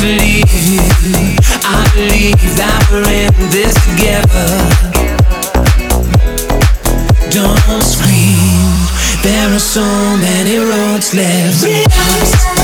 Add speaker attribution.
Speaker 1: I believe that we're in this together. Don't scream, there are so many roads left.